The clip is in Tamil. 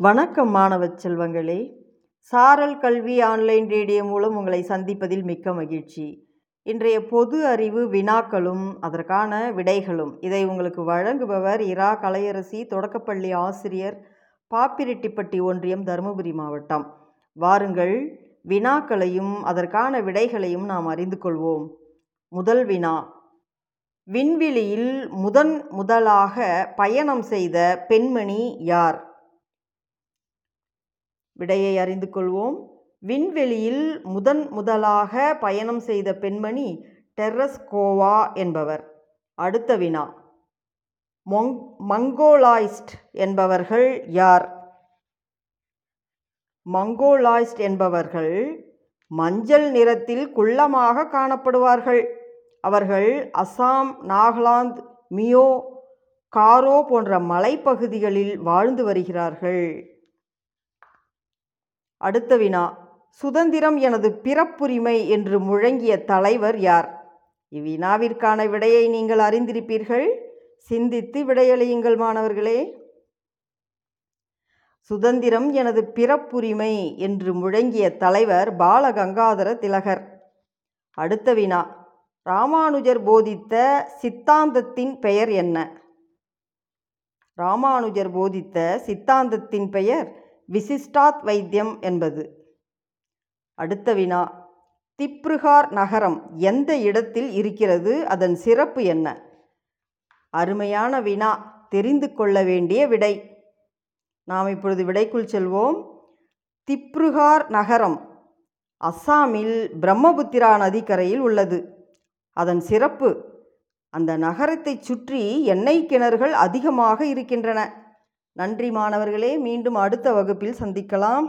வணக்கம் மாணவ செல்வங்களே. சாரல் கல்வி ஆன்லைன் ரேடியோ மூலம் உங்களை சந்திப்பதில் மிக்க மகிழ்ச்சி. இன்றைய பொது அறிவு வினாக்களும் அதற்கான விடைகளும். இதை உங்களுக்கு வழங்குபவர் இரா கலையரசி தொடக்கப்பள்ளி ஆசிரியர் பாப்பிரெட்டிப்பட்டி ஒன்றியம் தருமபுரி மாவட்டம். வாருங்கள் வினாக்களையும் அதற்கான விடைகளையும் நாம் அறிந்து கொள்வோம். முதல் வினா. விண்வெளியில் முதன் முதலாக பயணம் செய்த பெண்மணி யார்? விடையை அறிந்து கொள்வோம். விண்வெளியில் முதன் முதலாக பயணம் செய்த பெண்மணி டெரஸ்கோவா என்பவர். அடுத்த வினா. மொங் மங்கோலாய்ஸ்ட் என்பவர்கள் யார்? மங்கோலாய்ஸ்ட் என்பவர்கள் மஞ்சள் நிறத்தில் குள்ளமாக காணப்படுவார்கள். அவர்கள் அசாம் நாகாலாந்து மியோ காரோ போன்ற மலைப்பகுதிகளில் வாழ்ந்து வருகிறார்கள். அடுத்த வினா சுதந்திரம் எனது பிறப்புரிமை என்று முழங்கிய தலைவர் யார்? இவ்வினாவிற்கான விடையை நீங்கள் அறிந்திருப்பீர்கள். சிந்தித்து விடையளியுங்கள் மாணவர்களே. சுதந்திரம் எனது பிறப்புரிமை என்று முழங்கிய தலைவர் பாலகங்காதர திலகர். அடுத்த வினா ராமானுஜர் போதித்த சித்தாந்தத்தின் பெயர் என்ன? ராமானுஜர் போதித்த சித்தாந்தத்தின் பெயர் விசிஷ்டாத் வைத்தியம் என்பது. அடுத்த வினா திப்ருகார் நகரம் எந்த இடத்தில் இருக்கிறது? அதன் சிறப்பு என்ன? அருமையான வினா தெரிந்து கொள்ள வேண்டிய விடை. நாம் இப்பொழுது விடைக்குள் செல்வோம். திப்ருகார் நகரம் அஸ்ஸாமில் பிரம்மபுத்திரா நதிக்கரையில் உள்ளது. அதன் சிறப்பு அந்த நகரத்தை சுற்றி எண்ணெய் கிணறுகள் அதிகமாக இருக்கின்றன. நன்றி மாணவர்களே மீண்டும் அடுத்த வகுப்பில் சந்திக்கலாம்.